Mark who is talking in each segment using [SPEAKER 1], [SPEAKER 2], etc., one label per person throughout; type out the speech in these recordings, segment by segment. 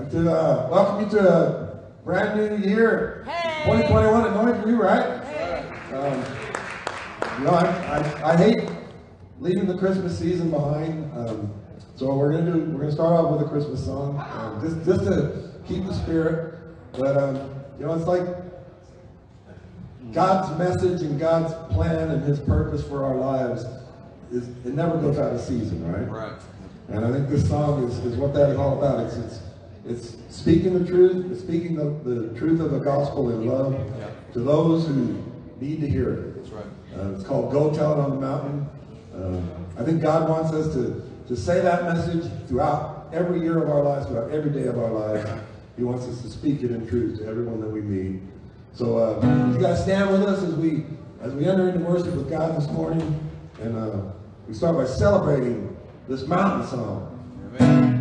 [SPEAKER 1] like to uh, welcome you to a brand new year,
[SPEAKER 2] Hey.
[SPEAKER 1] 2021. Anointed you, right?
[SPEAKER 2] Hey.
[SPEAKER 1] Um, you know, I, I, I hate leaving the Christmas season behind. Um, so we're gonna do we're gonna start off with a Christmas song, um, just just to keep the spirit. But um, you know, it's like God's message and God's plan and His purpose for our lives is it never goes out of season, right?
[SPEAKER 3] Right.
[SPEAKER 1] And I think this song is, is what that is all about. It's, it's, it's speaking the truth, it's speaking the, the truth of the gospel in love
[SPEAKER 3] Yeah.
[SPEAKER 1] to those who need to hear it.
[SPEAKER 3] That's right.
[SPEAKER 1] Uh, it's called Go Tell It on the Mountain. Um, I think God wants us to, to say that message throughout every year of our lives, throughout every day of our lives. He wants us to speak it in truth to everyone that we meet. So uh, you guys stand with us as we as we enter into worship with God this morning, and uh, we start by celebrating this mountain song.
[SPEAKER 3] Amen.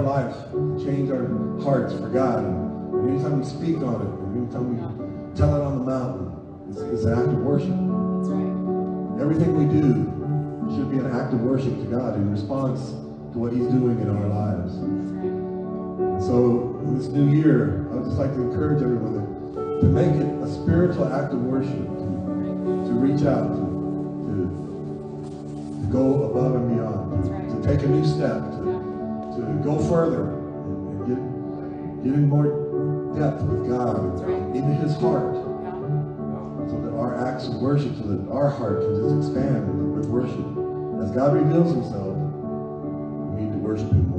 [SPEAKER 1] Our lives, change our hearts for God, and anytime we speak on it, and anytime we tell it on the mountain, it's, it's an act of worship.
[SPEAKER 2] That's right.
[SPEAKER 1] Everything we do should be an act of worship to God in response to what He's doing in our lives.
[SPEAKER 2] Right.
[SPEAKER 1] So, in this new year, I would just like to encourage everyone to, to make it a spiritual act of worship, to, to reach out, to, to, to go above and beyond, to,
[SPEAKER 2] right.
[SPEAKER 1] to take a new step, to, go further and, get, get in more depth with God,
[SPEAKER 2] right.
[SPEAKER 1] into His heart,
[SPEAKER 2] Yeah.
[SPEAKER 1] so that our acts of worship, so that our heart can just expand with worship. As God reveals Himself, we need to worship Him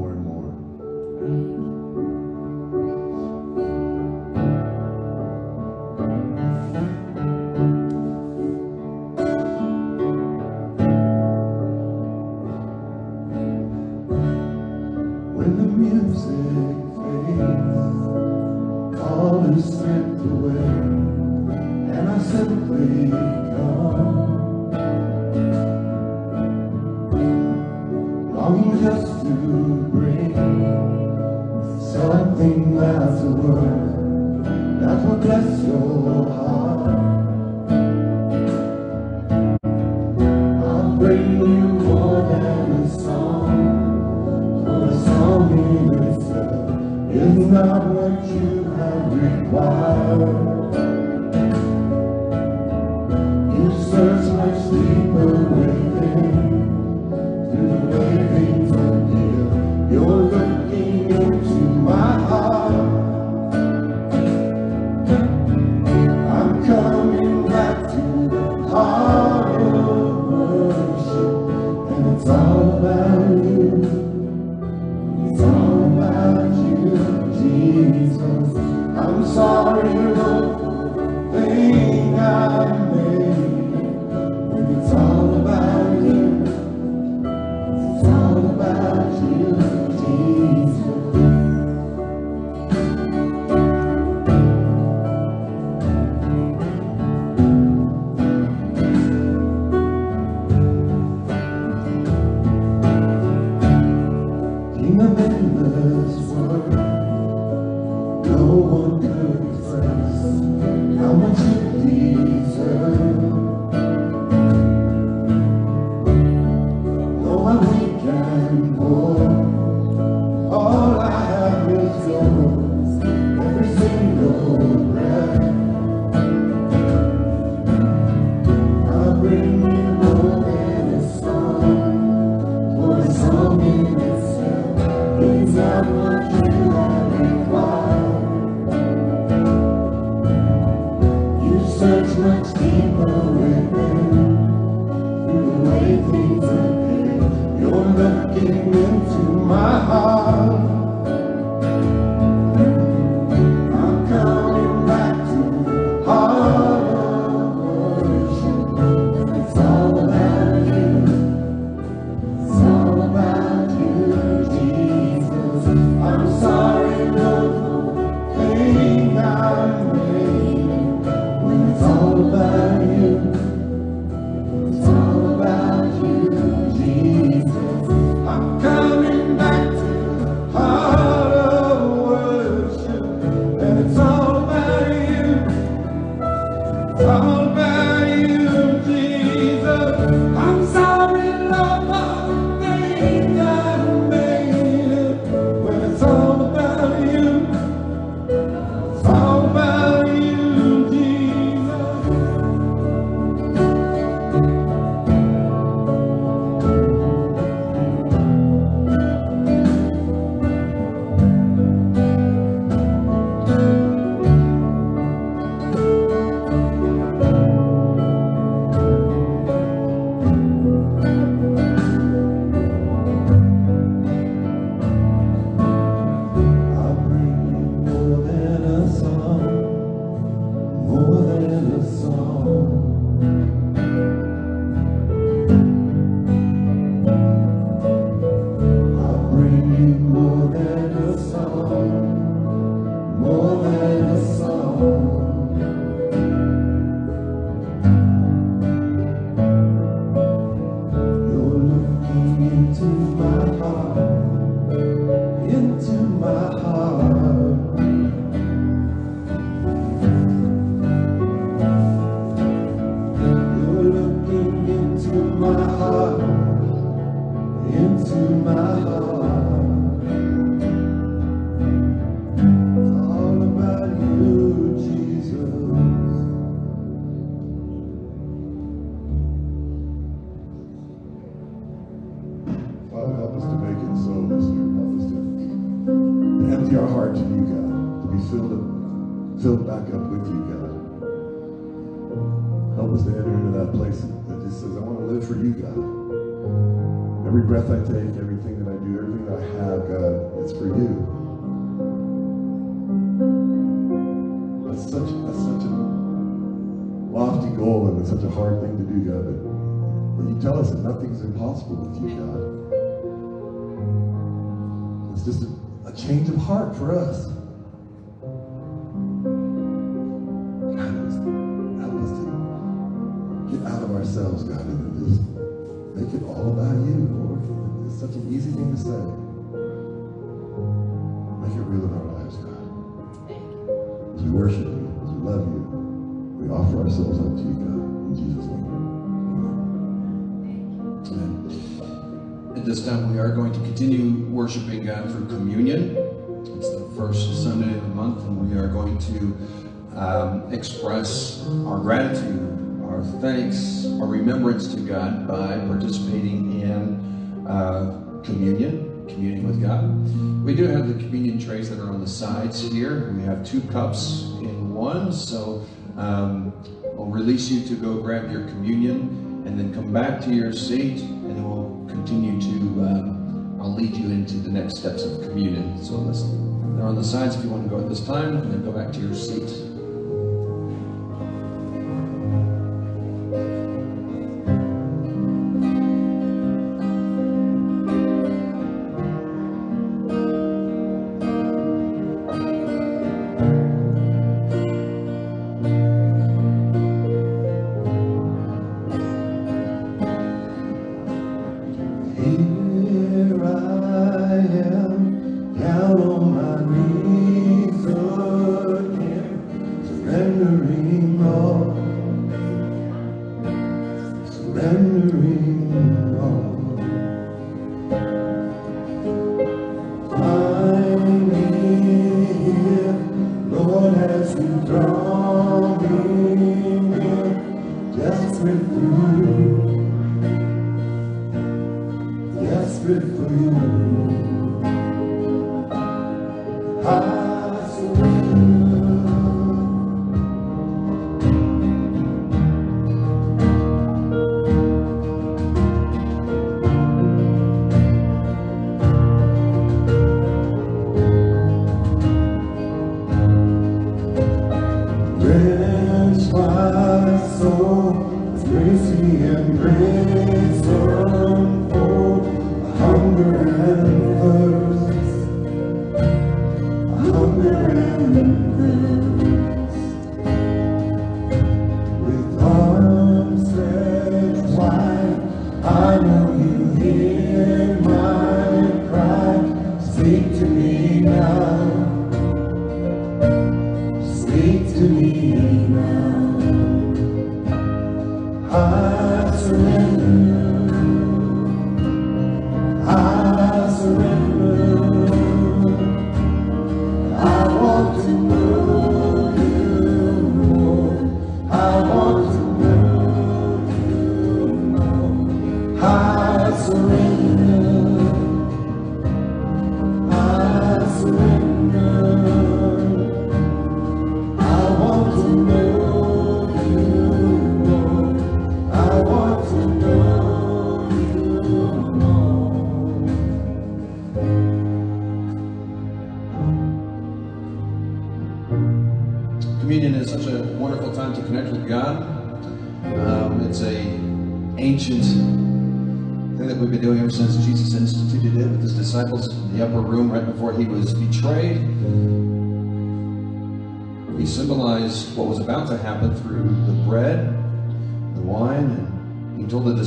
[SPEAKER 3] ourselves, God, and just make it all about you, Lord. It's such an easy thing to say. Make it real in our lives, God. As we worship you, as we love you, we offer ourselves up to you, God. In Jesus' name.
[SPEAKER 4] Amen. At this time, we are going to continue worshiping God through communion. It's the first Sunday of the month, and we are going to um, express our gratitude, our thanks, our remembrance to God by participating in uh, communion, communing with God. We do have the communion trays that are on the sides here. We have two cups in one, so um, we'll release you to go grab your communion and then come back to your seat, and then we'll continue to. Um, I'll lead you into the next steps of communion. So let's, they're on the sides if you want to go at this time, and then go back to your seat.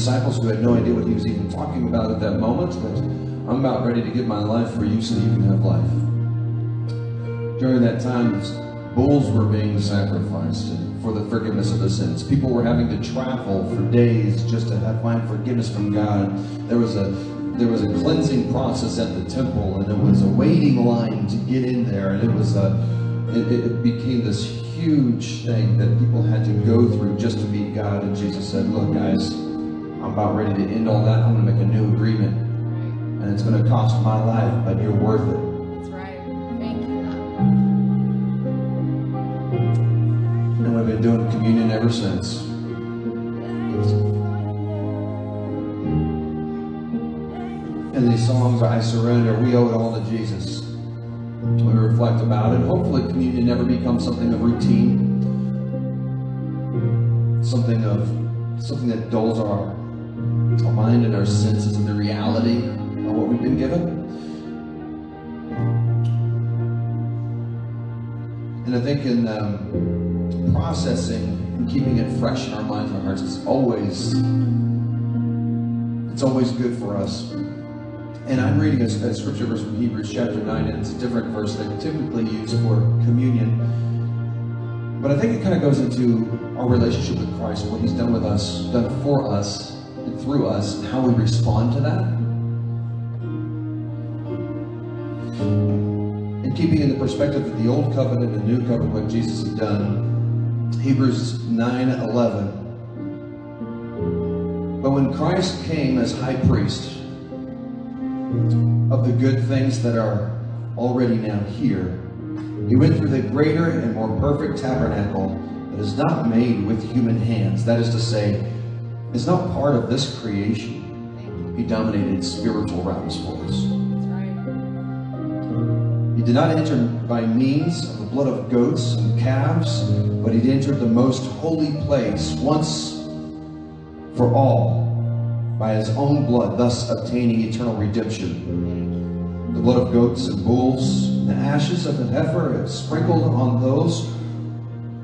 [SPEAKER 4] Disciples who had no idea what he was even talking about at that moment that I'm about ready to give my life for you so you can have life. During that time, bulls were being sacrificed for the forgiveness of the sins. People were having to travel for days just to have find forgiveness from God. There was a there was a cleansing process at the temple, and it was a waiting line to get in there, and it was a it it became this huge thing that people had to go through just to meet God. And Jesus said, "Look, guys, I'm about ready to end all that. I'm going to make a new agreement, and it's going to cost my life, but you're worth it."
[SPEAKER 2] That's right. Thank you.
[SPEAKER 4] And we've been doing communion ever since. In these songs, I surrender, we owe it all to Jesus. We reflect about it. Hopefully, communion never becomes something of routine, something of something that dulls our, our mind and our senses of the reality of what we've been given. And I think in um, processing and keeping it fresh in our minds and our hearts is always it's always good for us. And I'm reading a, a scripture verse from Hebrews chapter 9, and it's a different verse that typically use for communion. But I think it kind of goes into our relationship with Christ, what He's done with us, done for us, through us, and how we respond to that. And keeping in the perspective of the old covenant and the new covenant, what Jesus has done, Hebrews 9 11. But when Christ came as high priest of the good things that are already now here, he went through the greater and more perfect tabernacle that is not made with human hands. That is to say, is not part of this creation. He dominated spiritual realms for us. He did not enter by means of the blood of goats and calves, but he entered the most holy place once for all by his own blood, thus obtaining eternal redemption. The blood of goats and bulls, and the ashes of the heifer is sprinkled on those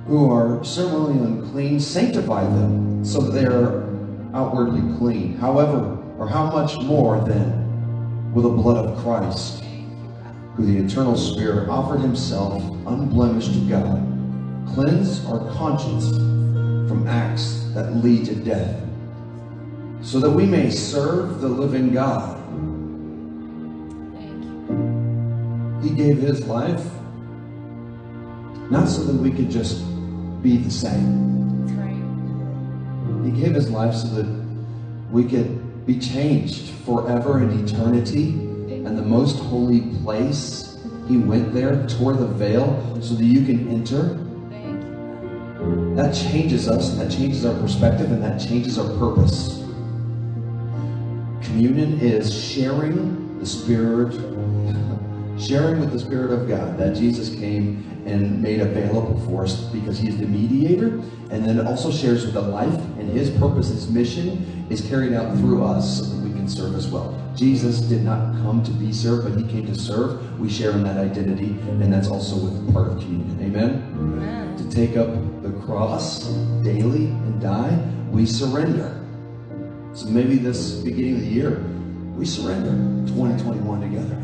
[SPEAKER 4] who are ceremonially unclean, sanctify them so that they are outwardly clean. However, or how much more then will the blood of Christ, who the eternal Spirit offered himself unblemished to God, cleanse our conscience from acts that lead to death, so that we may serve the living God. He gave his life not so that we could just be the same. He gave his life so that we could be changed forever in eternity. And the most holy place, he went there, tore the veil so that you can enter. That changes us, and that changes our perspective, and that changes our purpose. Communion is sharing the Spirit, sharing with the Spirit of God that Jesus came and made available for us because He is the mediator, and then also shares with the life and His purpose, His mission is carried out through us so that we can serve as well. Jesus did not come to be served, but He came to serve. We share in that identity, and that's also with part of communion. Amen
[SPEAKER 2] Amen.
[SPEAKER 4] to take up the cross daily and die, we surrender. So maybe this beginning of the year, we surrender 2021 together.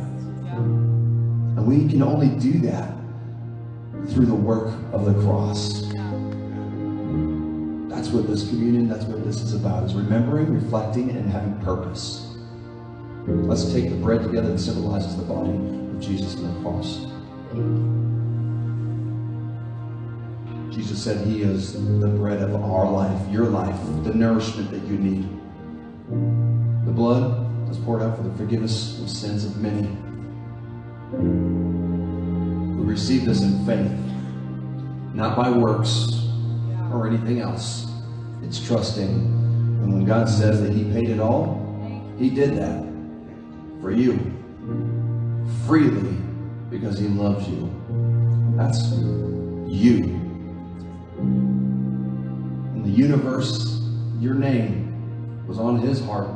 [SPEAKER 2] Yeah.
[SPEAKER 4] And we can only do that through the work of the cross. That's what this communion, that's what this is about, is remembering, reflecting, and having purpose. Let's take the bread together that symbolizes the body of Jesus on the cross. Jesus said he is the bread of our life, your life, the nourishment that you need. The blood was poured out for the forgiveness of sins of many. We receive this in faith, not by works. Or anything else. It's trusting. And when God says that he paid it all, he did that for you freely because he loves you. That's you. In the universe, your name was on his heart.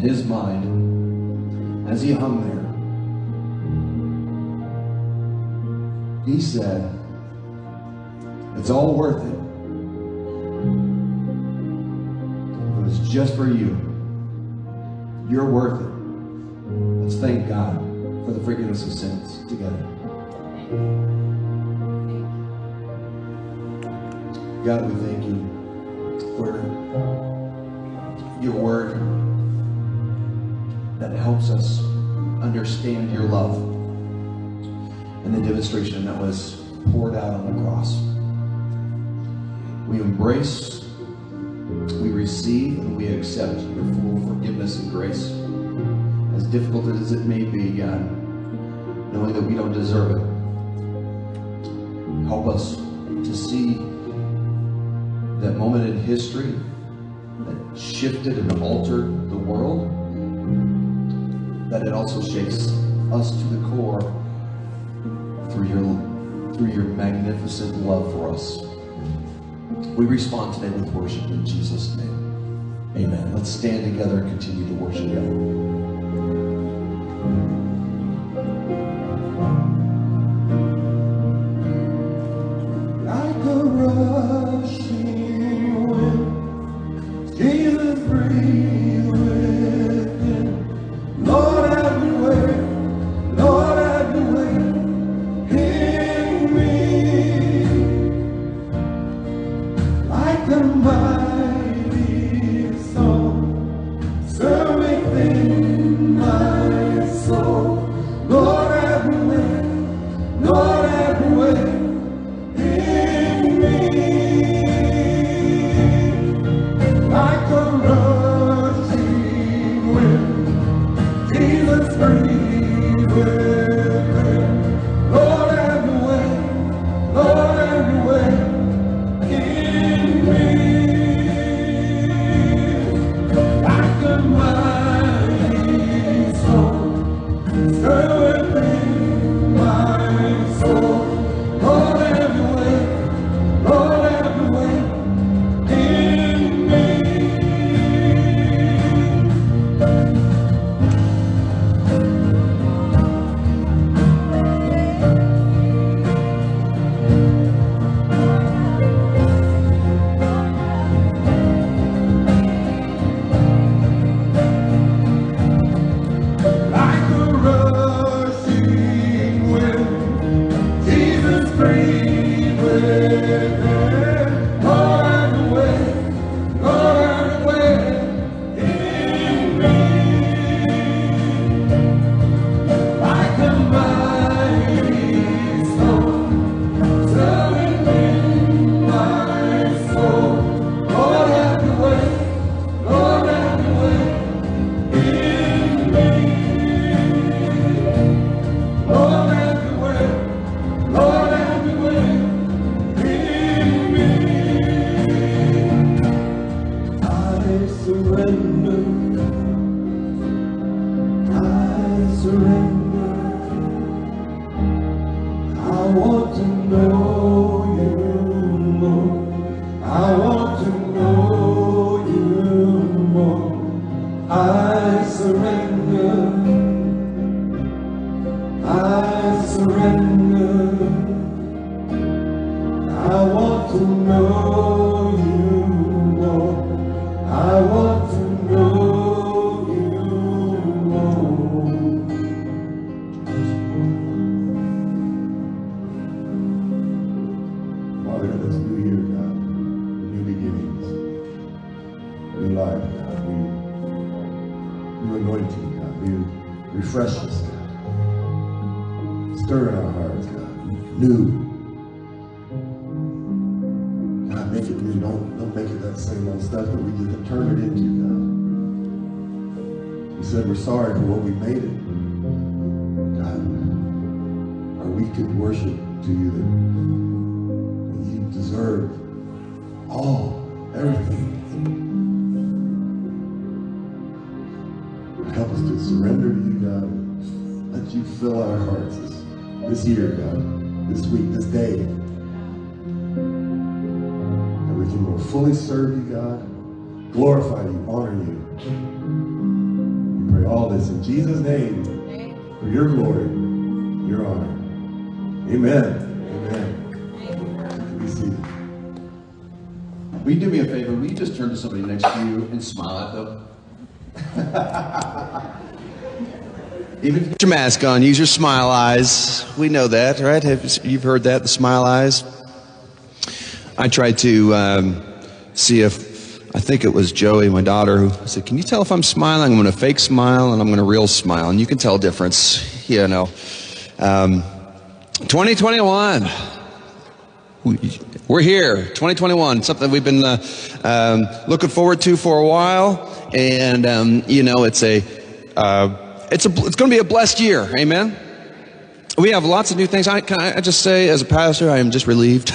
[SPEAKER 4] His mind, as he hung there. He said, It's all worth it. Just for you. You're worth it. Let's thank God for the forgiveness of sins together. God, we thank you for your word that helps us understand your love and the demonstration that was poured out on the cross. We embrace, we receive, and we accept your full forgiveness and grace. As difficult as it may be, God, knowing that we don't deserve it. Help us to see that moment in history that shifted and altered the world, that it also shakes us to the core through your through your magnificent love for us. We respond today with worship in Jesus' name. Amen. Let's stand together and continue to worship God.
[SPEAKER 3] away.
[SPEAKER 4] Put your mask on. Use your smile eyes. We know that, right? Have, you've heard that, the smile eyes. I tried to um, see if I think it was Joey, my daughter, who said, "Can you tell if I'm smiling? I'm going to fake smile and I'm going to real smile, and you can tell a difference." You know, um, 2021. We- We're here, 2021, something we've been uh, um, looking forward to for a while, and um, you know, it's a uh, it's a it's going to be a blessed year. Amen. We have lots of new things. I can I just say, as a pastor, I am just relieved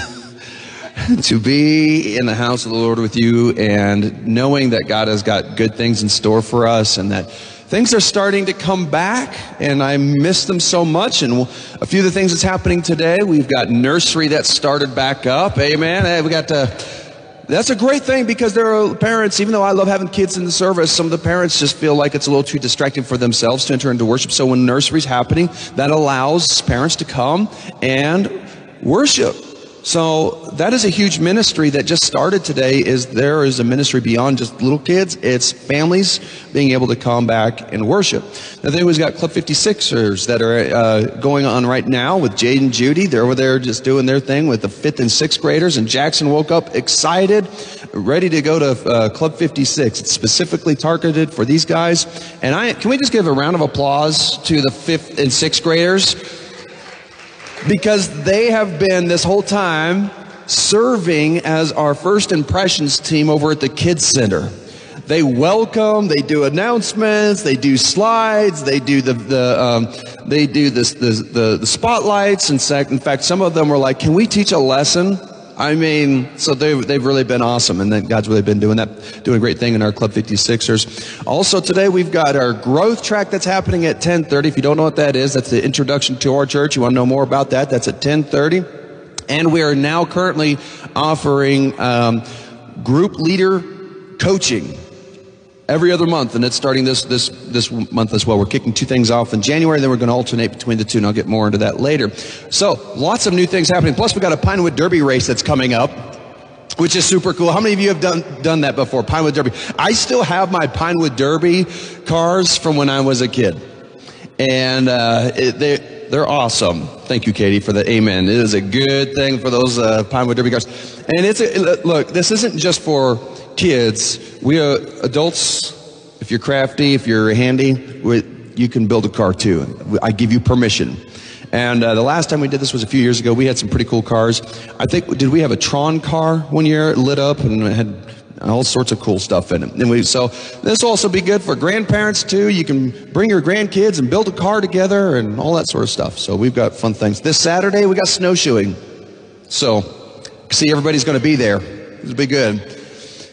[SPEAKER 4] to be in the house of the Lord with you, and knowing that God has got good things in store for us, and that things are starting to come back, and I miss them so much. And a few of the things that's happening today, we've got nursery that started back up. Amen. We got to. That's a great thing because there are parents, even though I love having kids in the service, some of the parents just feel like it's a little too distracting for themselves to enter into worship. So when nursery's happening, that allows parents to come and worship. So that is a huge ministry that just started today is there is a ministry beyond just little kids. It's families being able to come back and worship. The thing we've got Club 56ers that are uh, going on right now with Jade and Judy. They're over there just doing their thing with the fifth and sixth graders. And Jackson woke up excited, ready to go to uh, Club 56. It's specifically targeted for these guys. And I, can we just give a round of applause to the fifth and sixth graders? Because they have been this whole time serving as our first impressions team over at the Kids Center. They welcome, they do announcements, they do slides, they do the, the um, they do this, the, the, the spotlights. In fact, in fact, some of them were like, "Can we teach a lesson?" I mean, so they've, they've really been awesome, and then God's really been doing that, doing a great thing in our Club 56ers. Also, today we've got our growth track that's happening at 10:30. If you don't know what that is, that's the introduction to our church. You want to know more about that? That's at 10:30. And we are now currently offering um, group leader coaching every other month, and it's starting this this this month as well. We're kicking two things off in January, then we're going to alternate between the two, and I'll get more into that later. So, lots of new things happening. Plus, we got a Pinewood Derby race that's coming up. Which is super cool. How many of you have done done that before? Pinewood Derby. I still have my Pinewood Derby cars from when I was a kid, and uh, it, they they're awesome. Thank you, Katie, for the amen. It is a good thing for those uh, Pinewood Derby cars, and it's a, look. This isn't just for kids. We are adults. If you're crafty, if you're handy, we, you can build a car too. I give you permission. And uh, the last time we did this was a few years ago. We had some pretty cool cars. I think did we have a Tron car one year? It lit up and had all sorts of cool stuff in it. And we so this will also be good for grandparents too. You can bring your grandkids and build a car together and all that sort of stuff. So we've got fun things. This Saturday we got snowshoeing. So see everybody's going to be there. It'll be good.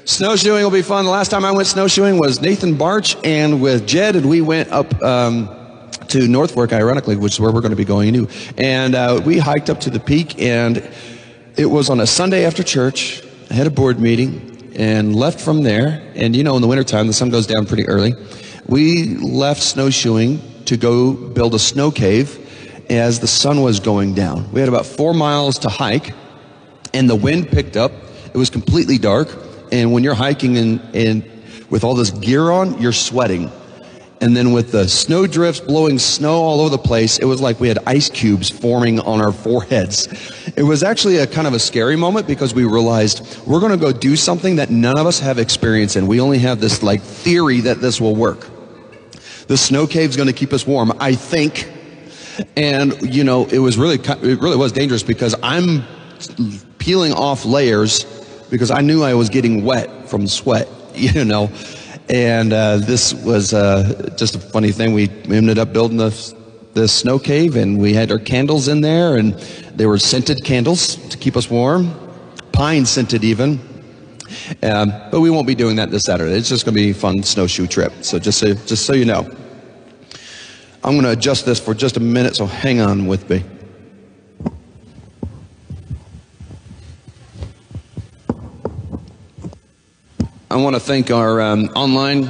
[SPEAKER 4] Snowshoeing will be fun. The last time I went snowshoeing was Nathan Barch and with Jed, and we went up um, to North Fork, ironically, which is where we're going to be going new. And uh, we hiked up to the peak, and it was on a Sunday after church. I had a board meeting and left from there. And you know, in the wintertime, the sun goes down pretty early. We left snowshoeing to go build a snow cave as the sun was going down. We had about four miles to hike, and the wind picked up. It was completely dark, and when you're hiking and, and with all this gear on, you're sweating. And then with the snow drifts blowing snow all over the place, it was like we had ice cubes forming on our foreheads. It was actually a kind of a scary moment because we realized we're going to go do something that none of us have experience in. We only have this like theory that this will work. The snow cave's going to keep us warm, I think. And you know, it was really it really was dangerous because I'm peeling off layers because I knew I was getting wet from sweat, you know. And uh, this was uh, just a funny thing. We ended up building the, the snow cave, and we had our candles in there, and they were scented candles to keep us warm, pine scented even. Um, but we won't be doing that this Saturday. It's just going to be a fun snowshoe trip. So just so, just so you know, I'm going to adjust this for just a minute. So hang on with me. I want to thank our um, online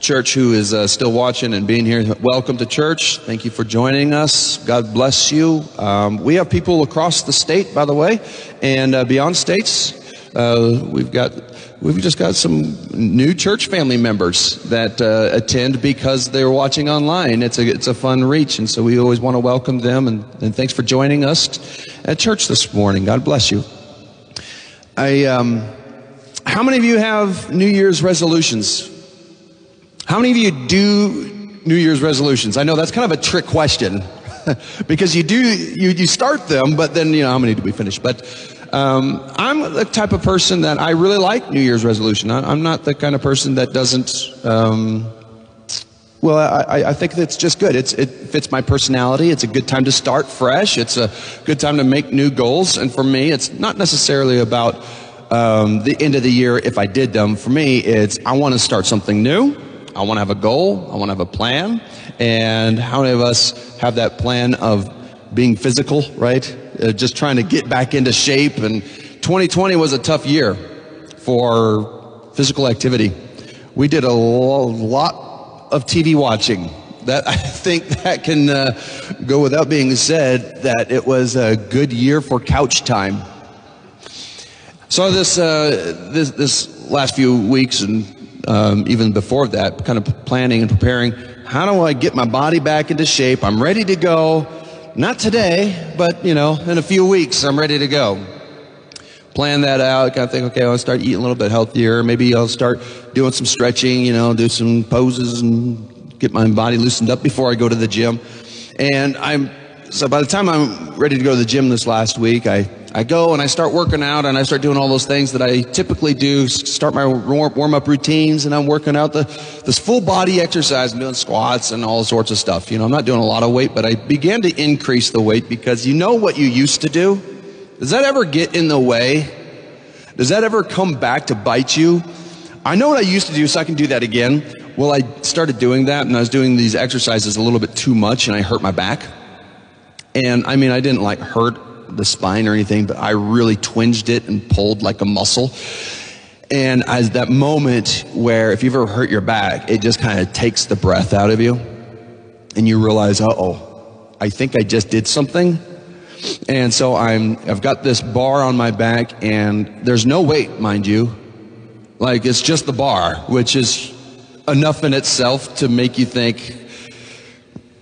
[SPEAKER 4] church who is uh, still watching and being here. Welcome to church. Thank you for joining us. God bless you. Um, we have people across the state, by the way, and uh, beyond states. Uh, we've got we've just got some new church family members that uh, attend because they're watching online. It's a it's a fun reach, and so we always want to welcome them. And, and thanks for joining us at church this morning. God bless you. I. Um, how many of you have New Year's resolutions? How many of you do New Year's resolutions? I know that's kind of a trick question because you do, you, you start them, but then, you know, how many do we finish? But um, I'm the type of person that I really like New Year's resolution. I, am not the kind of person that doesn't, um, well, I, I think it's just good. It's, it fits my personality. It's a good time to start fresh. It's a good time to make new goals. And for me, it's not necessarily about um, the end of the year if I did them. For me, it's I want to start something new. I want to have a goal. I want to have a plan. And how many of us have that plan of being physical, right? Uh, just trying to get back into shape. And 2020 was a tough year for physical activity. We did a lot of TV watching. That I think that can uh, go without being said. That it was a good year for couch time. So this uh, this this last few weeks and um, even before that, kind of planning and preparing. How do I get my body back into shape? I'm ready to go. Not today, but you know, in a few weeks, I'm ready to go. Plan that out. Kind of think, okay, I'll start eating a little bit healthier. Maybe I'll start doing some stretching. You know, do some poses and get my body loosened up before I go to the gym. And I'm so by the time I'm ready to go to the gym this last week, I I go and I start working out and I start doing all those things that I typically do, start my warm up routines and I'm working out the, this full body exercise. Doing squats and all sorts of stuff. You know, I'm not doing a lot of weight, but I began to increase the weight because you know what you used to do? Does that ever get in the way? Does that ever come back to bite you? I know what I used to do, so I can do that again. Well, I started doing that and I was doing these exercises a little bit too much and I hurt my back. And I mean, I didn't like hurt the spine or anything, but I really twinged it and pulled like a muscle. And as that moment where if you've ever hurt your back, it just kind of takes the breath out of you. And you realize, uh oh, I think I just did something. And so I'm, I've got this bar on my back and there's no weight, mind you. Like it's just the bar, which is enough in itself to make you think,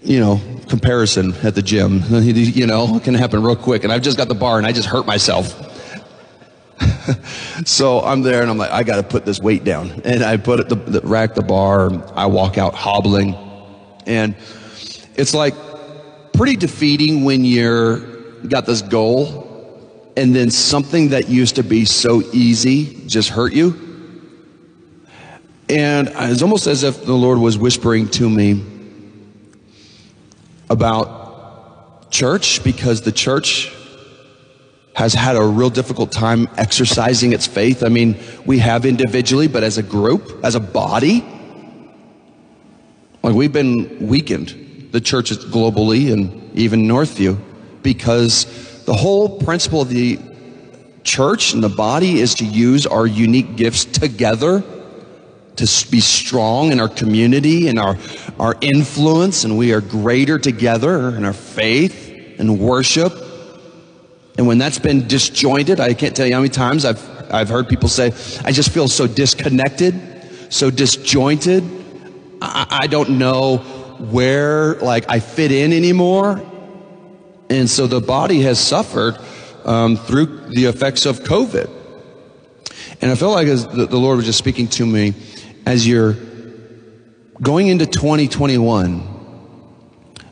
[SPEAKER 4] you know, comparison at the gym. You know, it can happen real quick. And I've just got the bar and I just hurt myself. so I'm there and I'm like, I got to put this weight down. And I put it, the, the rack, the bar, I walk out hobbling. And it's like pretty defeating when you're got this goal and then something that used to be so easy just hurt you. And it's almost as if the Lord was whispering to me, about church because the church has had a real difficult time exercising its faith. I mean, we have individually, but as a group, as a body, like we've been weakened, the churches globally and even Northview, because the whole principle of the church and the body is to use our unique gifts together to be strong in our community and our, our influence, and we are greater together in our faith and worship. And when that's been disjointed, I can't tell you how many times I've, I've heard people say, I just feel so disconnected, so disjointed. I, I don't know where like I fit in anymore. And so the body has suffered um, through the effects of COVID. And I felt like as the, the Lord was just speaking to me as you're going into 2021,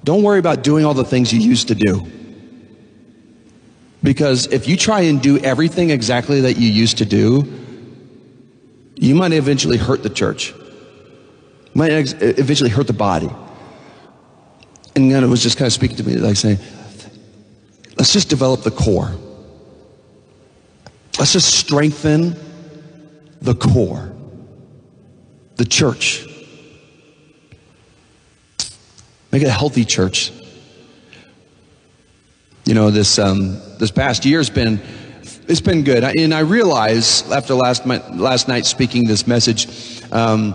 [SPEAKER 4] don't worry about doing all the things you used to do. Because if you try and do everything exactly that you used to do, you might eventually hurt the church. You might eventually hurt the body. And then it was just kind of speaking to me, like saying, let's just develop the core. Let's just strengthen the core the church. Make it a healthy church. You know, this um, this past year's been it's been good, and I realize after last my, last night speaking this message, um,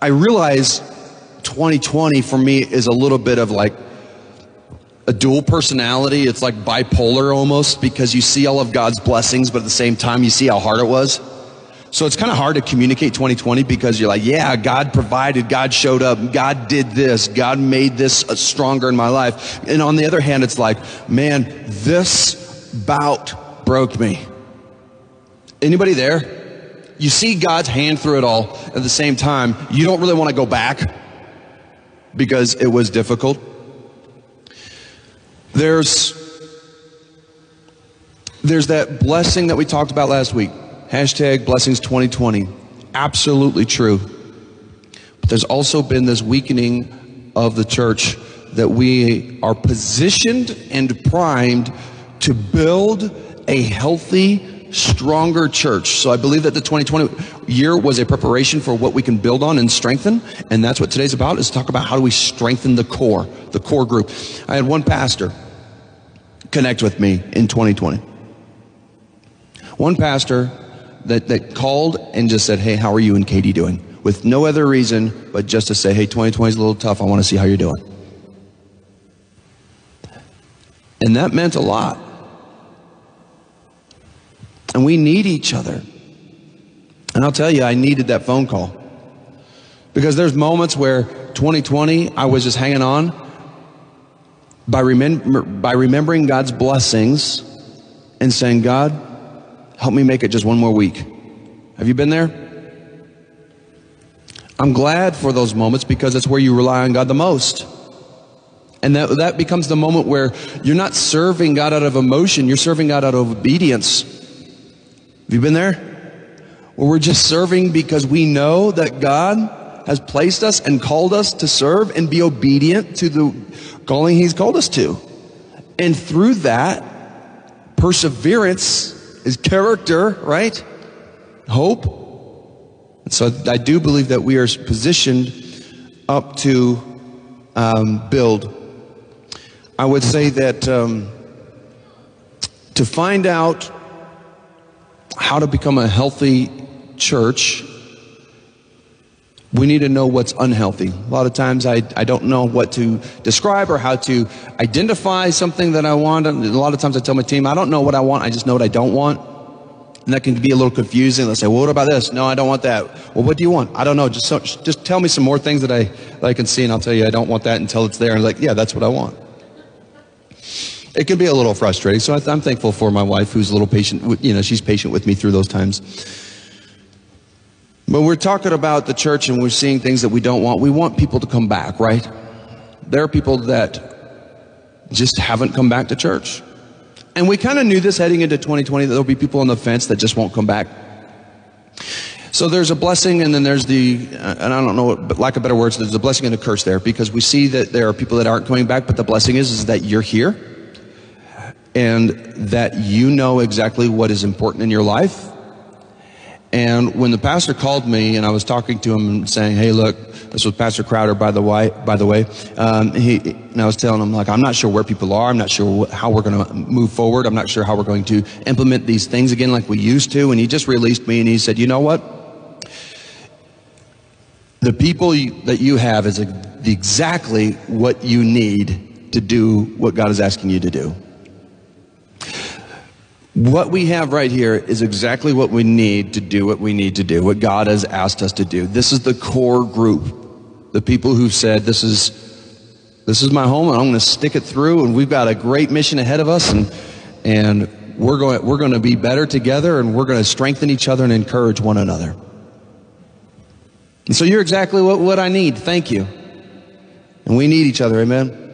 [SPEAKER 4] I realize 2020 for me is a little bit of like a dual personality. It's like bipolar almost because you see all of God's blessings, but at the same time you see how hard it was. So it's kind of hard to communicate 2020 because you're like, yeah, God provided, God showed up, God did this, God made this uh, stronger in my life. And on the other hand, it's like, man, this bout broke me. Anybody there? You see God's hand through it all. At the same time, you don't really want to go back because it was difficult. There's there's that blessing that we talked about last week. Hashtag blessings 2020. Absolutely true. But there's also been this weakening of the church that we are positioned and primed to build a healthy, stronger church. So I believe that the 2020 year was a preparation for what we can build on and strengthen. And that's what today's about is talk about how do we strengthen the core, the core group. I had one pastor connect with me in 2020. One pastor that, that called and just said, Hey, how are you and Katie doing? With no other reason but just to say, Hey, 2020 is a little tough. I want to see how you're doing. And that meant a lot. And we need each other. And I'll tell you, I needed that phone call. Because there's moments where 2020, I was just hanging on by, remember, by remembering God's blessings and saying, God, Help me make it just one more week. Have you been there? I'm glad for those moments because it's where you rely on God the most. And that, that becomes the moment where you're not serving God out of emotion, you're serving God out of obedience. Have you been there? Where we're just serving because we know that God has placed us and called us to serve and be obedient to the calling He's called us to. And through that, perseverance is character, right? Hope. And so I do believe that we are positioned up to um, build. I would say that um, to find out how to become a healthy church, we need to know what's unhealthy. A lot of times I, I don't know what to describe or how to identify something that I want. A lot of times I tell my team, I don't know what I want, I just know what I don't want. And that can be a little confusing. They'll say, well, what about this? No, I don't want that. Well, what do you want? I don't know. Just, so, just tell me some more things that I, that I can see and I'll tell you I don't want that until it's there. And like, yeah, that's what I want. It can be a little frustrating. So I'm thankful for my wife who's a little patient. You know, she's patient with me through those times. But we're talking about the church and we're seeing things that we don't want. We want people to come back, right? There are people that just haven't come back to church. And we kind of knew this heading into 2020 that there'll be people on the fence that just won't come back. So there's a blessing and then there's the, uh, and I don't know, but lack of better words, there's a blessing and a curse there because we see that there are people that aren't coming back, but the blessing is, is that you're here and that you know exactly what is important in your life. And when the pastor called me and I was talking to him and saying, "Hey, look, this was Pastor Crowder, by the way. By the way, um, he and I was telling him like, I'm not sure where people are. I'm not sure wh- how we're going to move forward. I'm not sure how we're going to implement these things again like we used to. And he just released me and he said, "You know what? The people you, that you have is a, exactly what you need to do what God is asking you to do." What we have right here is exactly what we need to do what we need to do, what God has asked us to do. This is the core group. The people who've said, this is, this is my home and I'm going to stick it through and we've got a great mission ahead of us and, and we're going, we're going to be better together and we're going to strengthen each other and encourage one another. And so you're exactly what, what I need. Thank you. And we need each other. Amen.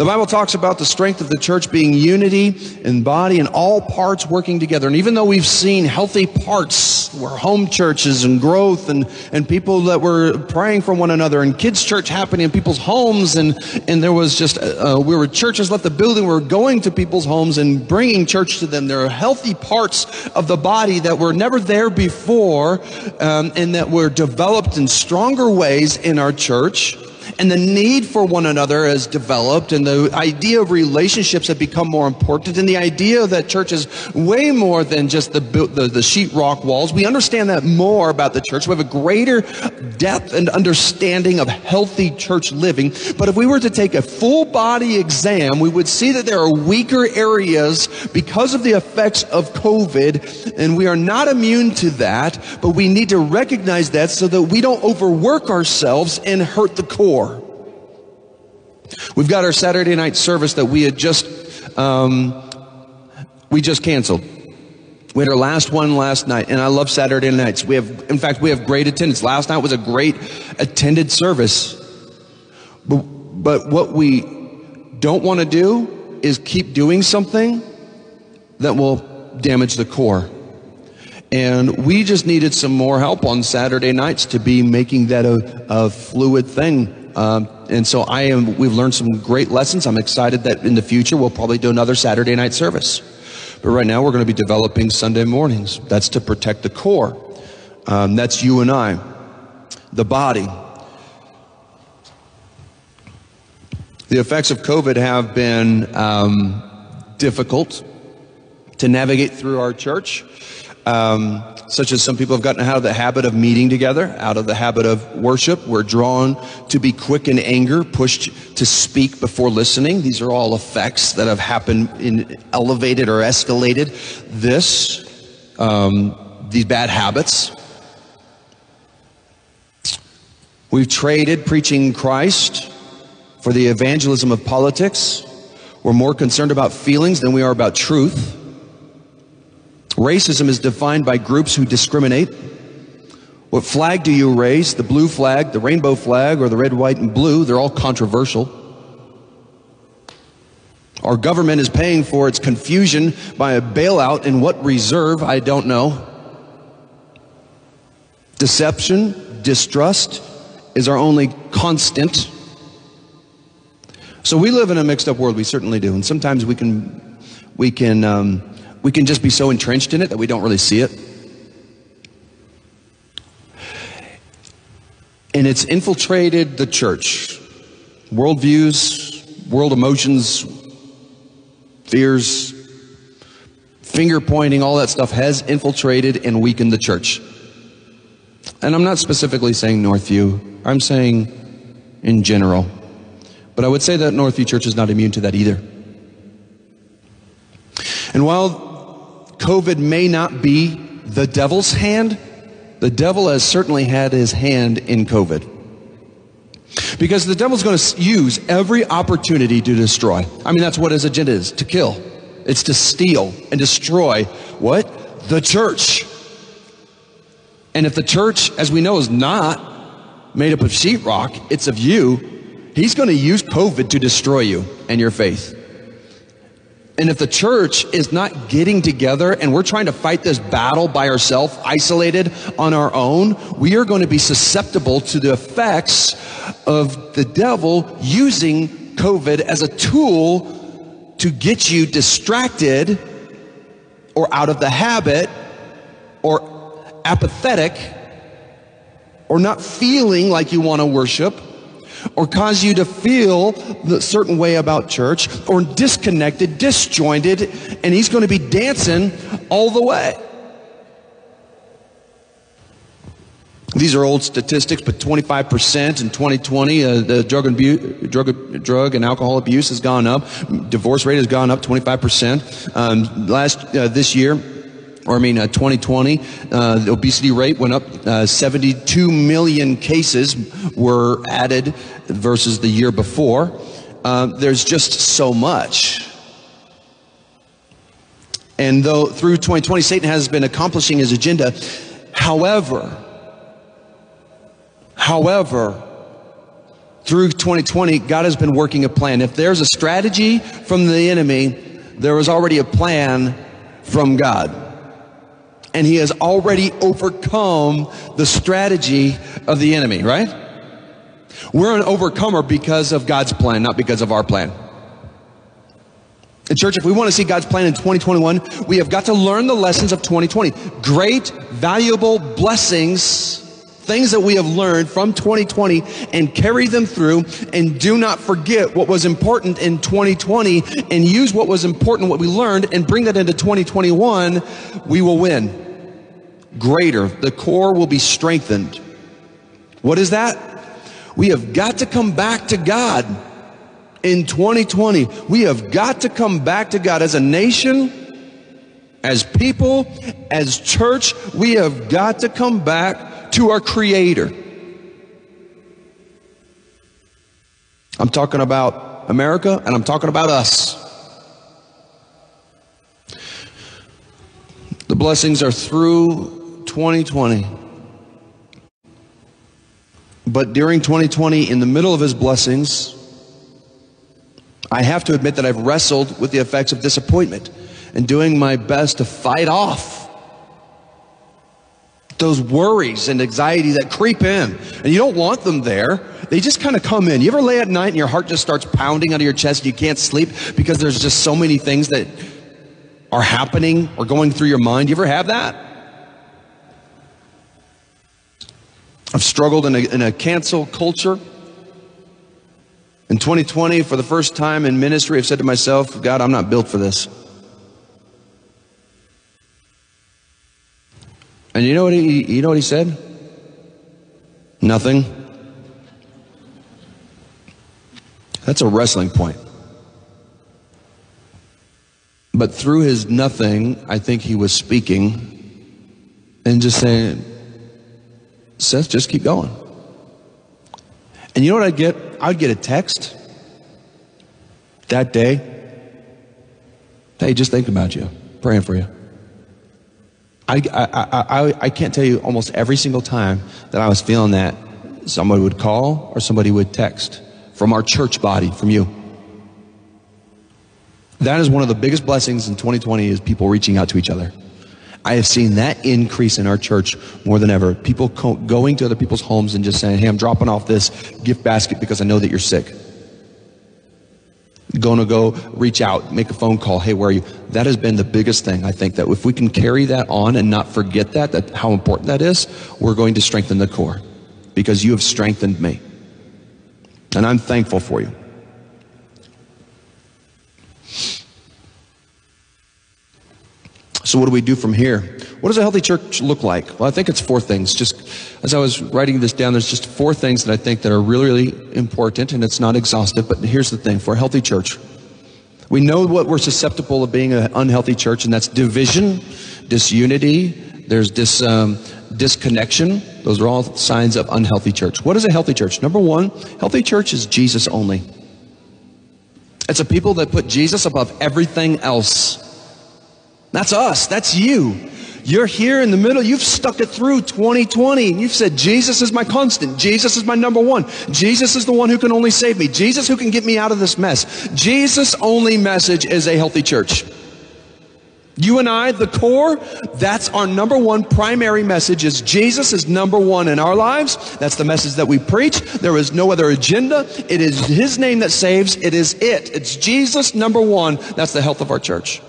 [SPEAKER 4] The Bible talks about the strength of the church being unity in body and all parts working together. And even though we've seen healthy parts where home churches and growth and, and people that were praying for one another and kids church happening in people's homes and, and there was just, uh, we were churches left the building. We were going to people's homes and bringing church to them. There are healthy parts of the body that were never there before um, and that were developed in stronger ways in our church and the need for one another has developed and the idea of relationships have become more important and the idea that church is way more than just the, the, the sheetrock walls. We understand that more about the church. We have a greater depth and understanding of healthy church living. But if we were to take a full body exam, we would see that there are weaker areas because of the effects of COVID and we are not immune to that, but we need to recognize that so that we don't overwork ourselves and hurt the core. We've got our Saturday night service that we had just um, we just canceled. We had our last one last night, and I love Saturday nights. We have, in fact, we have great attendance. Last night was a great attended service. But, but what we don't want to do is keep doing something that will damage the core. And we just needed some more help on Saturday nights to be making that a, a fluid thing. Um, and so I am, we've learned some great lessons. I'm excited that in the future we'll probably do another Saturday night service. But right now we're going to be developing Sunday mornings. That's to protect the core. Um, that's you and I, the body. The effects of COVID have been um, difficult to navigate through our church. Um, such as some people have gotten out of the habit of meeting together, out of the habit of worship. We're drawn to be quick in anger, pushed to speak before listening. These are all effects that have happened in elevated or escalated this, um, these bad habits. We've traded preaching Christ for the evangelism of politics. We're more concerned about feelings than we are about truth. Racism is defined by groups who discriminate. What flag do you raise? The blue flag, the rainbow flag, or the red, white, and blue? They're all controversial. Our government is paying for its confusion by a bailout in what reserve? I don't know. Deception, distrust is our only constant. So we live in a mixed up world. We certainly do. And sometimes we can, we can, um, we can just be so entrenched in it that we don't really see it. And it's infiltrated the church. Worldviews, world emotions, fears, finger pointing, all that stuff has infiltrated and weakened the church. And I'm not specifically saying Northview, I'm saying in general. But I would say that Northview Church is not immune to that either. And while COVID may not be the devil's hand, the devil has certainly had his hand in COVID. Because the devil's going to use every opportunity to destroy. I mean, that's what his agenda is to kill, it's to steal and destroy what? The church. And if the church, as we know, is not made up of sheetrock, it's of you, he's going to use COVID to destroy you and your faith. And if the church is not getting together and we're trying to fight this battle by ourselves, isolated on our own, we are going to be susceptible to the effects of the devil using COVID as a tool to get you distracted or out of the habit or apathetic or not feeling like you want to worship or cause you to feel a certain way about church or disconnected, disjointed, and he's going to be dancing all the way. These are old statistics, but 25% in 2020, uh, the drug and, drug, drug and alcohol abuse has gone up. Divorce rate has gone up 25%. Um, last, uh, this year, or I mean, uh, 2020, uh, the obesity rate went up. Uh, 72 million cases were added versus the year before. Uh, there's just so much. And though through 2020, Satan has been accomplishing his agenda, however, However, through 2020, God has been working a plan. If there's a strategy from the enemy, there was already a plan from God. And he has already overcome the strategy of the enemy, right? We're an overcomer because of God's plan, not because of our plan. In church, if we want to see God's plan in 2021, we have got to learn the lessons of 2020. Great, valuable blessings things that we have learned from 2020 and carry them through and do not forget what was important in 2020 and use what was important, what we learned and bring that into 2021, we will win. Greater. The core will be strengthened. What is that? We have got to come back to God in 2020. We have got to come back to God as a nation as people, as church, we have got to come back to our Creator. I'm talking about America and I'm talking about us. The blessings are through 2020. But during 2020, in the middle of His blessings, I have to admit that I've wrestled with the effects of disappointment and doing my best to fight off those worries and anxiety that creep in. And you don't want them there. They just kind of come in. You ever lay at night and your heart just starts pounding out of your chest and you can't sleep because there's just so many things that are happening or going through your mind? You ever have that? I've struggled in a, in a cancel culture. In 2020, for the first time in ministry, I've said to myself, God, I'm not built for this. And you know what he, you know what he said? Nothing. That's a wrestling point. But through his nothing, I think he was speaking and just saying, Seth, just keep going. And you know what I'd get? I'd get a text that day. Hey, just thinking about you, praying for you. I, I, I, I can't tell you almost every single time that I was feeling that somebody would call or somebody would text from our church body, from you. That is one of the biggest blessings in 2020 is people reaching out to each other. I have seen that increase in our church more than ever. People co- going to other people's homes and just saying, Hey, I'm dropping off this gift basket because I know that you're sick going to go reach out, make a phone call. Hey, where are you? That has been the biggest thing. I think that if we can carry that on and not forget that, that how important that is, we're going to strengthen the core because you have strengthened me. And I'm thankful for you. So, what do we do from here? What does a healthy church look like? Well, I think it's four things. Just as I was writing this down, there's just four things that I think that are really, really important, and it's not exhaustive. But here's the thing: for a healthy church, we know what we're susceptible of being an unhealthy church, and that's division, disunity. There's dis, um, disconnection. Those are all signs of unhealthy church. What is a healthy church? Number one, healthy church is Jesus only. It's a people that put Jesus above everything else. That's us. That's you. You're here in the middle. You've stuck it through 2020. and You've said, Jesus is my constant. Jesus is my number one. Jesus is the one who can only save me. Jesus who can get me out of this mess. Jesus only message is a healthy church. You and I, the core, that's our number one primary message is Jesus is number one in our lives. That's the message that we preach. There is no other agenda. It is His name that saves. It is it. It's Jesus number one. That's the health of our church.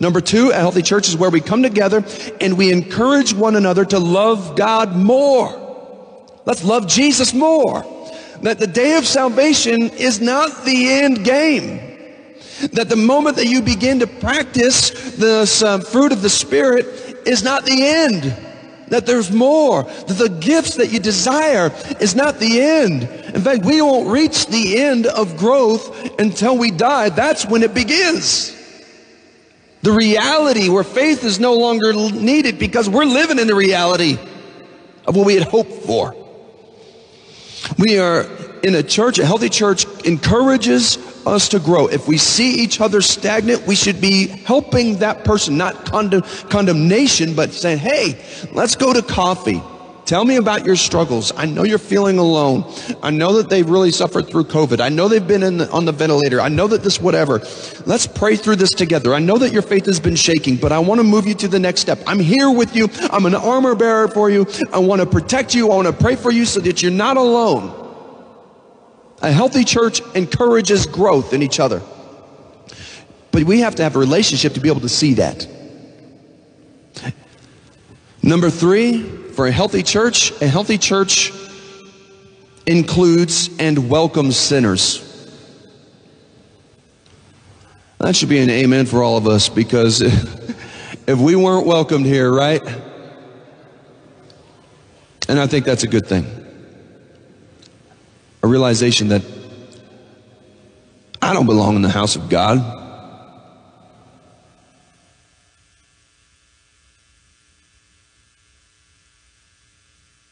[SPEAKER 4] Number two, a healthy church is where we come together and we encourage one another to love God more. Let's love Jesus more. That the day of salvation is not the end game. That the moment that you begin to practice this uh, fruit of the Spirit is not the end. That there's more. That the gifts that you desire is not the end. In fact, we won't reach the end of growth until we die. That's when it begins. The reality where faith is no longer needed because we're living in the reality of what we had hoped for. We are in a church, a healthy church encourages us to grow. If we see each other stagnant, we should be helping that person, not condemn, condemnation, but saying, hey, let's go to coffee. Tell me about your struggles. I know you're feeling alone. I know that they've really suffered through COVID. I know they've been the, on the ventilator. I know that this whatever. Let's pray through this together. I know that your faith has been shaking, but I want to move you to the next step. I'm here with you. I'm an armor bearer for you. I want to protect you. I want to pray for you so that you're not alone. A healthy church encourages growth in each other. But we have to have a relationship to be able to see that. Number three, for a healthy church, a healthy church includes and welcomes sinners. That should be an amen for all of us because if we weren't welcomed here, right? And I think that's a good thing. A realization that I don't belong in the house of God.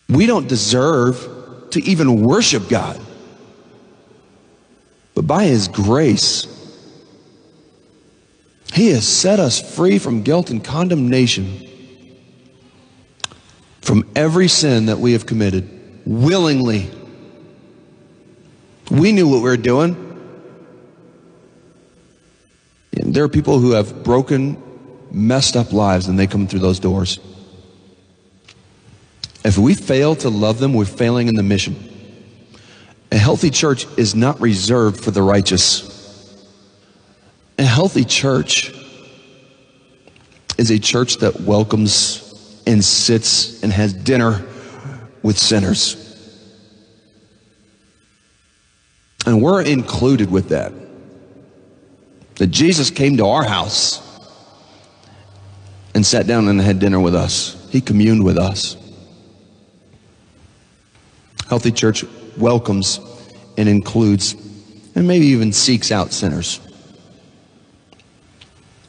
[SPEAKER 4] We don't deserve to even worship God. But by His grace, He has set us free from guilt and condemnation from every sin that we have committed willingly. We knew what we were doing. And there are people who have broken, messed up lives and they come through those doors. If we fail to love them, we're failing in the mission. A healthy church is not reserved for the righteous. A healthy church is a church that welcomes and sits and has dinner with sinners. And we're included with that. That Jesus came to our house and sat down and had dinner with us. He communed with us. Healthy church welcomes and includes and maybe even seeks out sinners.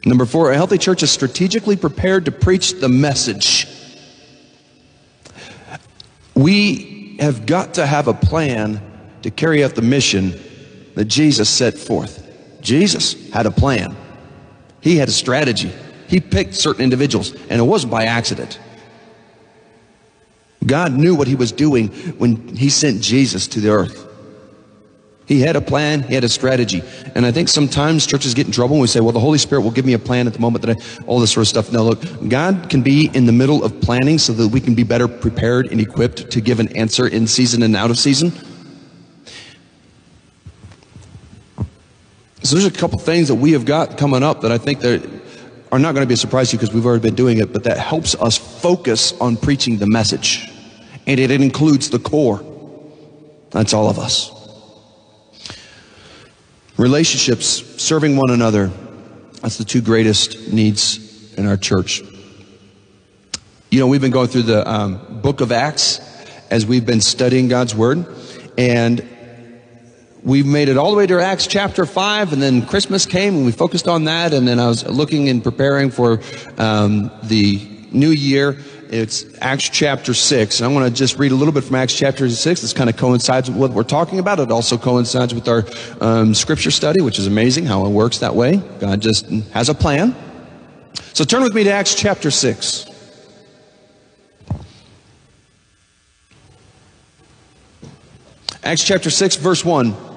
[SPEAKER 4] Number four, a healthy church is strategically prepared to preach the message. We have got to have a plan to carry out the mission that Jesus set forth. Jesus had a plan. He had a strategy. He picked certain individuals, and it wasn't by accident. God knew what he was doing when he sent Jesus to the earth. He had a plan, he had a strategy. And I think sometimes churches get in trouble when we say, well, the Holy Spirit will give me a plan at the moment that I, all this sort of stuff. No, look, God can be in the middle of planning so that we can be better prepared and equipped to give an answer in season and out of season. So there's a couple things that we have got coming up that I think that are not going to be a surprise to you because we've already been doing it, but that helps us focus on preaching the message. And it includes the core. That's all of us. Relationships, serving one another, that's the two greatest needs in our church. You know, we've been going through the um, book of Acts as we've been studying God's Word, and we've made it all the way to Acts chapter 5, and then Christmas came and we focused on that. And then I was looking and preparing for um, the new year. It's Acts chapter 6. And I want to just read a little bit from Acts chapter 6. This kind of coincides with what we're talking about. It also coincides with our um, scripture study, which is amazing how it works that way. God just has a plan. So turn with me to Acts chapter 6. Acts chapter 6, verse 1.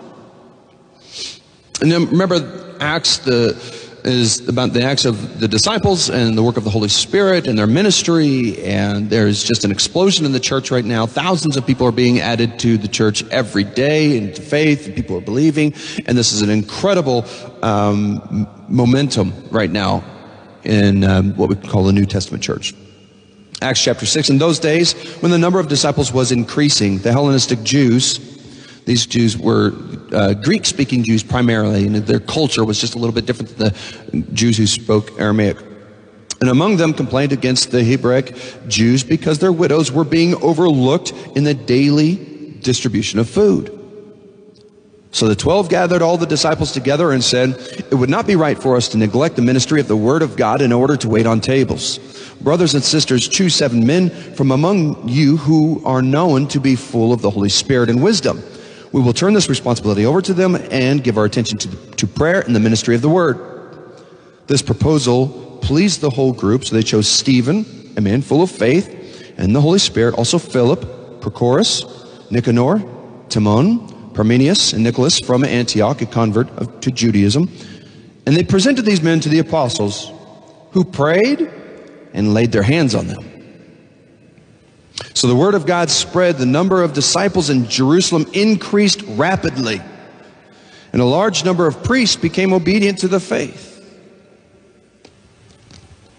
[SPEAKER 4] And then remember, Acts, the is about the acts of the disciples and the work of the Holy Spirit and their ministry. And there's just an explosion in the church right now. Thousands of people are being added to the church every day into faith, and people are believing. And this is an incredible um, momentum right now in um, what we call the New Testament church. Acts chapter 6. In those days, when the number of disciples was increasing, the Hellenistic Jews, these Jews were uh, Greek speaking Jews primarily, and their culture was just a little bit different than the Jews who spoke Aramaic. And among them complained against the Hebraic Jews because their widows were being overlooked in the daily distribution of food. So the twelve gathered all the disciples together and said, It would not be right for us to neglect the ministry of the word of God in order to wait on tables. Brothers and sisters, choose seven men from among you who are known to be full of the Holy Spirit and wisdom. We will turn this responsibility over to them and give our attention to, to prayer and the ministry of the word. This proposal pleased the whole group, so they chose Stephen, a man full of faith and the Holy Spirit, also Philip, Prochorus, Nicanor, Timon, Parmenius, and Nicholas from Antioch, a convert of, to Judaism. And they presented these men to the apostles, who prayed and laid their hands on them. So the word of God spread, the number of disciples in Jerusalem increased rapidly, and a large number of priests became obedient to the faith.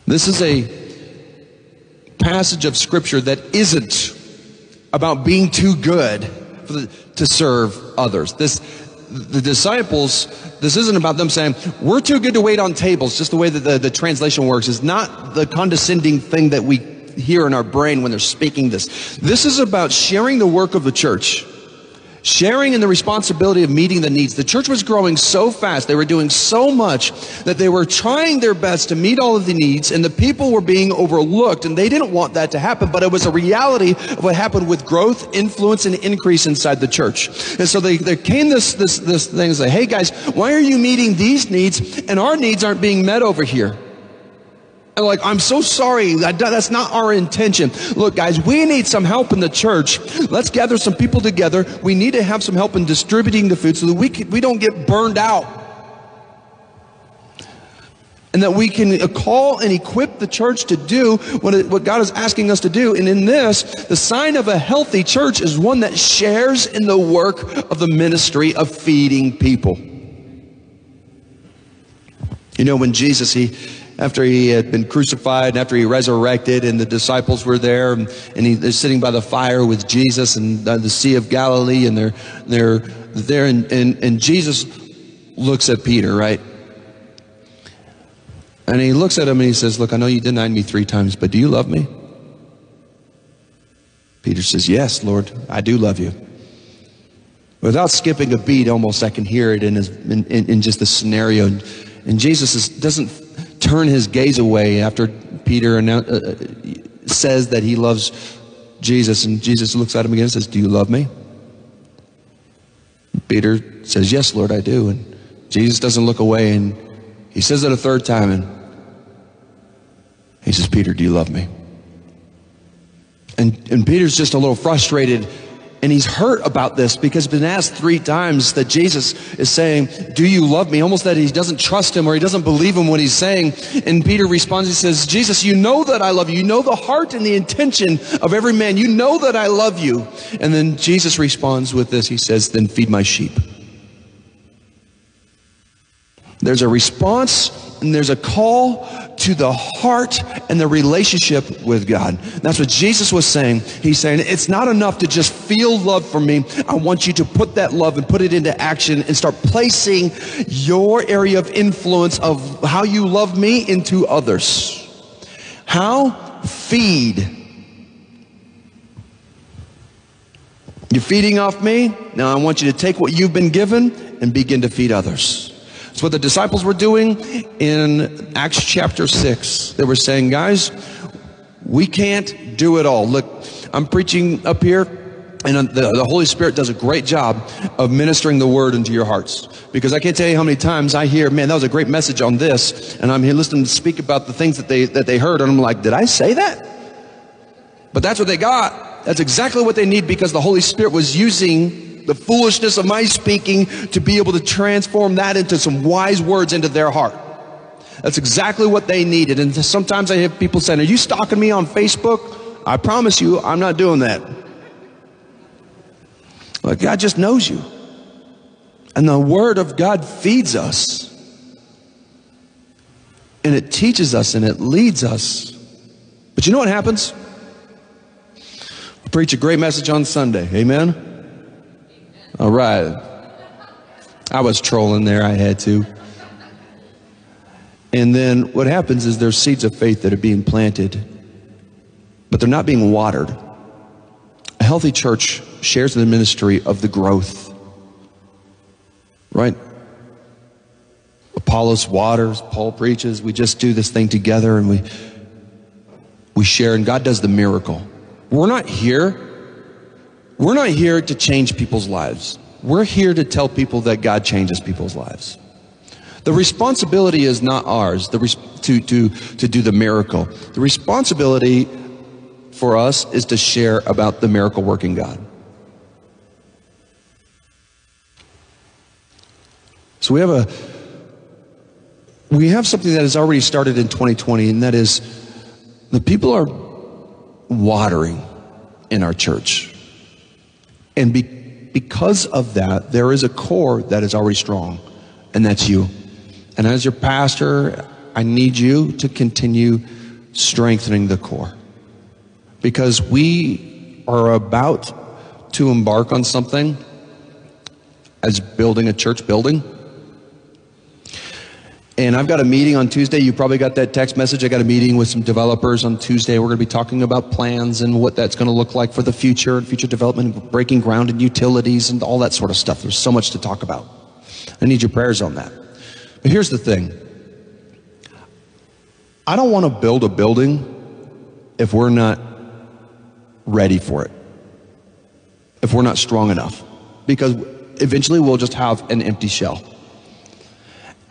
[SPEAKER 4] This is a passage of scripture that isn't about being too good the, to serve others. This, the disciples, this isn't about them saying, we're too good to wait on tables, just the way that the, the translation works is not the condescending thing that we hear in our brain when they're speaking this. This is about sharing the work of the church sharing in the responsibility of meeting the needs. The church was growing so fast, they were doing so much that they were trying their best to meet all of the needs, and the people were being overlooked, and they didn't want that to happen, but it was a reality of what happened with growth, influence, and increase inside the church. And so they, there came this, this, this thing say, hey guys, why are you meeting these needs and our needs aren't being met over here? And like, I'm so sorry. That's not our intention. Look, guys, we need some help in the church. Let's gather some people together. We need to have some help in distributing the food so that we, can, we don't get burned out. And that we can call and equip the church to do what, it, what God is asking us to do. And in this, the sign of a healthy church is one that shares in the work of the ministry of feeding people. You know, when Jesus, he, after he had been crucified and after he resurrected and the disciples were there and, and he, they're sitting by the fire with Jesus and the Sea of Galilee and they're, they're there and, and, and Jesus looks at Peter, right? And he looks at him and he says, look, I know you denied me three times, but do you love me? Peter says, yes, Lord, I do love you. Without skipping a beat, almost I can hear it in, his, in, in, in just the scenario. And Jesus is, doesn't turn his gaze away after Peter annou- uh, says that he loves Jesus. And Jesus looks at him again and says, Do you love me? Peter says, Yes, Lord, I do. And Jesus doesn't look away. And he says it a third time. And he says, Peter, do you love me? And, and Peter's just a little frustrated and he's hurt about this because he's been asked three times that Jesus is saying, Do you love me? Almost that he doesn't trust him or he doesn't believe him what he's saying. And Peter responds, He says, Jesus, you know that I love you. You know the heart and the intention of every man. You know that I love you. And then Jesus responds with this He says, Then feed my sheep. There's a response and there's a call to the heart and the relationship with God. That's what Jesus was saying. He's saying, it's not enough to just feel love for me. I want you to put that love and put it into action and start placing your area of influence of how you love me into others. How? Feed. You're feeding off me? Now I want you to take what you've been given and begin to feed others. That's what the disciples were doing in Acts chapter 6. They were saying, guys, we can't do it all. Look, I'm preaching up here, and uh, the, the, Holy Spirit does a great job of ministering the word into your hearts. Because I can't tell you how many times I hear, man, that was a great message on this, and I'm here listening to speak about the things that they, that they heard, and I'm like, did I say that? But that's what they got. That's exactly what they need because the Holy Spirit was using the foolishness of my speaking to be able to transform that into some wise words into their heart. That's exactly what they needed. And sometimes I hear people saying, Are you stalking me on Facebook? I promise you, I'm not doing that. But God just knows you. And the Word of God feeds us. And it teaches us and it leads us. But you know what happens? We preach a great message on Sunday. Amen? All right. I was trolling there, I had to. And then what happens is there's seeds of faith that are being planted, but they're not being watered. A healthy church shares in the ministry of the growth, right? Apollos waters, Paul preaches. We just do this thing together and we we share, and God does the miracle. We're not here. We're not here to change people's lives. We're here to tell people that God changes people's lives. The responsibility is not ours to, to, to do the miracle. The responsibility for us is to share about the miracle working God. So we have a we have something that has already started in 2020, and that is the people are watering in our church. And be, because of that, there is a core that is already strong, and that's you. And as your pastor, I need you to continue strengthening the core. Because we are about to embark on something as building a church building. And I've got a meeting on Tuesday. You probably got that text message. I got a meeting with some developers on Tuesday. We're going to be talking about plans and what that's going to look like for the future and future development, breaking ground and utilities and all that sort of stuff. There's so much to talk about. I need your prayers on that. But here's the thing I don't want to build a building if we're not ready for it, if we're not strong enough, because eventually we'll just have an empty shell.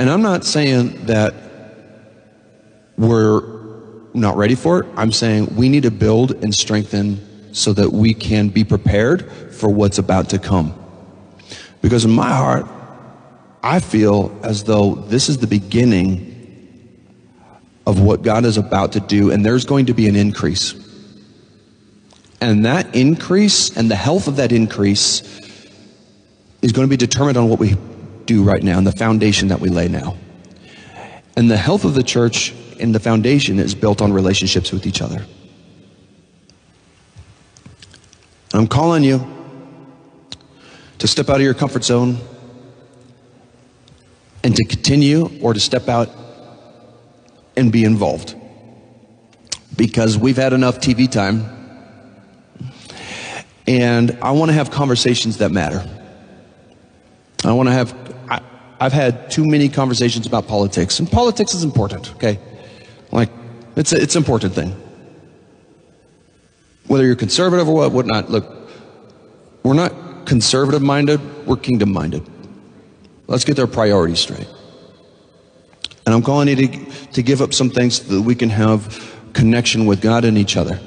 [SPEAKER 4] And I'm not saying that we're not ready for it. I'm saying we need to build and strengthen so that we can be prepared for what's about to come. Because in my heart, I feel as though this is the beginning of what God is about to do, and there's going to be an increase. And that increase and the health of that increase is going to be determined on what we do right now and the foundation that we lay now. And the health of the church and the foundation is built on relationships with each other. I'm calling you to step out of your comfort zone and to continue or to step out and be involved. Because we've had enough TV time and I want to have conversations that matter. I want to have, I've had too many conversations about politics, and politics is important, okay? Like, it's a, it's an important thing. Whether you're conservative or what, whatnot, look, we're not conservative minded, we're kingdom minded. Let's get their priorities straight. And I'm calling you to, to give up some things so that we can have connection with God and each other.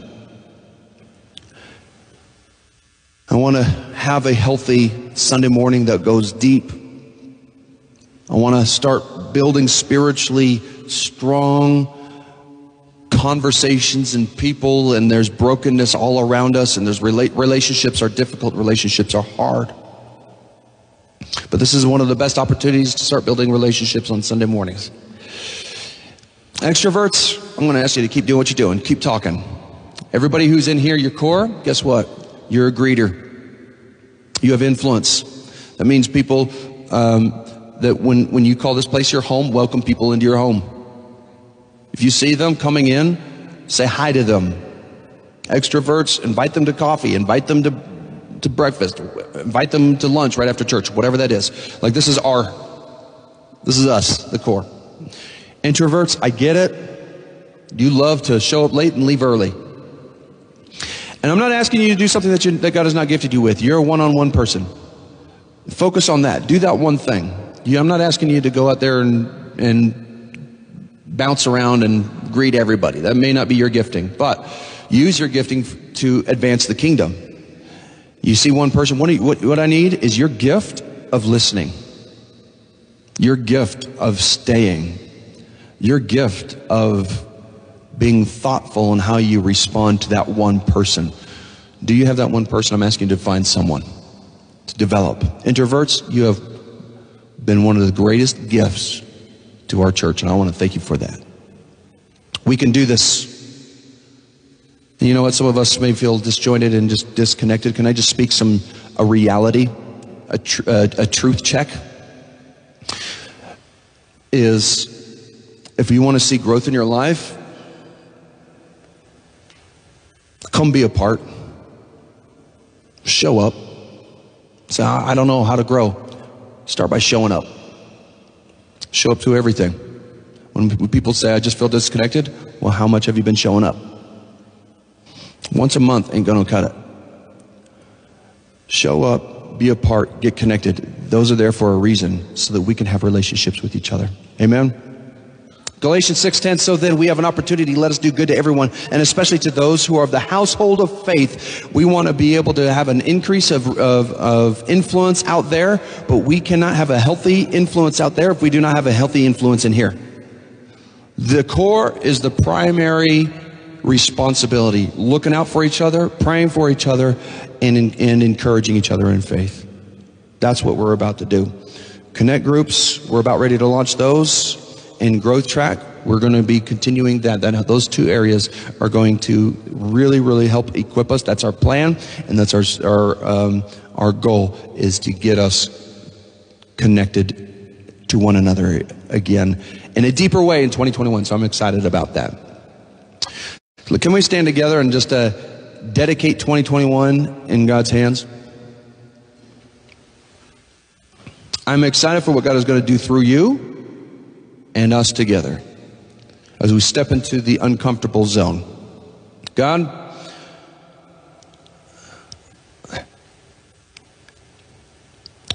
[SPEAKER 4] I want to have a healthy Sunday morning that goes deep. I want to start building spiritually strong conversations and people, and there's brokenness all around us, and there's rela- relationships are difficult, relationships are hard. But this is one of the best opportunities to start building relationships on Sunday mornings. Extroverts, I'm going to ask you to keep doing what you're doing, keep talking. Everybody who's in here, your core, guess what? You're a greeter. You have influence. That means people um, that when, when you call this place your home, welcome people into your home. If you see them coming in, say hi to them. Extroverts, invite them to coffee, invite them to, to breakfast, invite them to lunch right after church, whatever that is. Like this is our, this is us, the core. Introverts, I get it. You love to show up late and leave early. And I'm not asking you to do something that, you, that God has not gifted you with. You're a one on one person. Focus on that. Do that one thing. You, I'm not asking you to go out there and, and bounce around and greet everybody. That may not be your gifting, but use your gifting to advance the kingdom. You see one person, what, you, what, what I need is your gift of listening, your gift of staying, your gift of being thoughtful in how you respond to that one person. Do you have that one person? I'm asking you to find someone to develop. Introverts, you have been one of the greatest gifts to our church, and I want to thank you for that. We can do this. And you know what? Some of us may feel disjointed and just disconnected. Can I just speak some a reality, a, tr- a, a truth check? Is if you want to see growth in your life, come be a part. Show up. Say, I I don't know how to grow. Start by showing up. Show up to everything. When people say, I just feel disconnected, well, how much have you been showing up? Once a month ain't gonna cut it. Show up, be a part, get connected. Those are there for a reason so that we can have relationships with each other. Amen. Galatians 6:10 so then we have an opportunity let us do good to everyone and especially to those who are of the household of faith. We want to be able to have an increase of, of, of influence out there but we cannot have a healthy influence out there if we do not have a healthy influence in here. The core is the primary responsibility looking out for each other praying for each other and, and encouraging each other in faith. That's what we're about to do. Connect groups we're about ready to launch those in growth track we're going to be continuing that, that those two areas are going to really really help equip us. That's our plan and that's our our um, our goal is to get us connected to one another again in a deeper way in 2021 so i'm excited about that. Look, can we stand together and just uh, dedicate 2021 in god's hands? I'm excited for what god is going to do through you and us together as we step into the uncomfortable zone. God,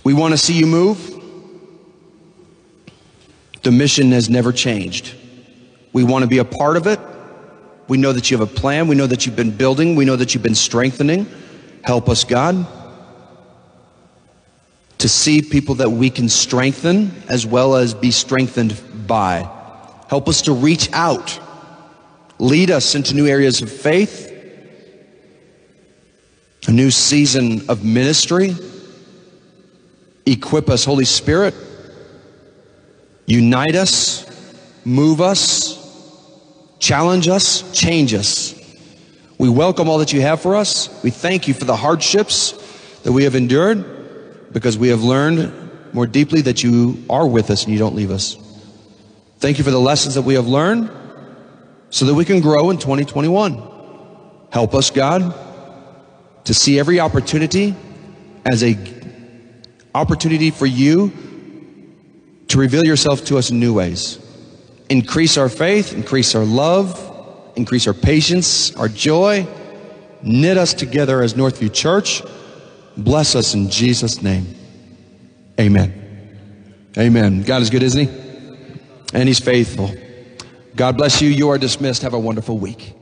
[SPEAKER 4] we want to see you move. The mission has never changed. We want to be a part of it. We know that you have a plan. We know that you've been building. We know that you've been strengthening. Help us, God, to see people that we can strengthen as well as be strengthened by. Help us to reach out. Lead us into new areas of faith, a new season of ministry. Equip us, Holy Spirit. Unite us, move us, challenge us, change us. We welcome all that you have for us. We thank you for the hardships that we have endured because we have learned more deeply that you are with us and you don't leave us. Thank you for the lessons that we have learned so that we can grow in 2021. Help us, God, to see every opportunity as a opportunity for you to reveal yourself to us in new ways. Increase our faith, increase our love, increase our patience, our joy. Knit us together as Northview Church. Bless us in Jesus' name. Amen. Amen. God is good, isn't He? And He's faithful. God bless you. You are dismissed. Have a wonderful week.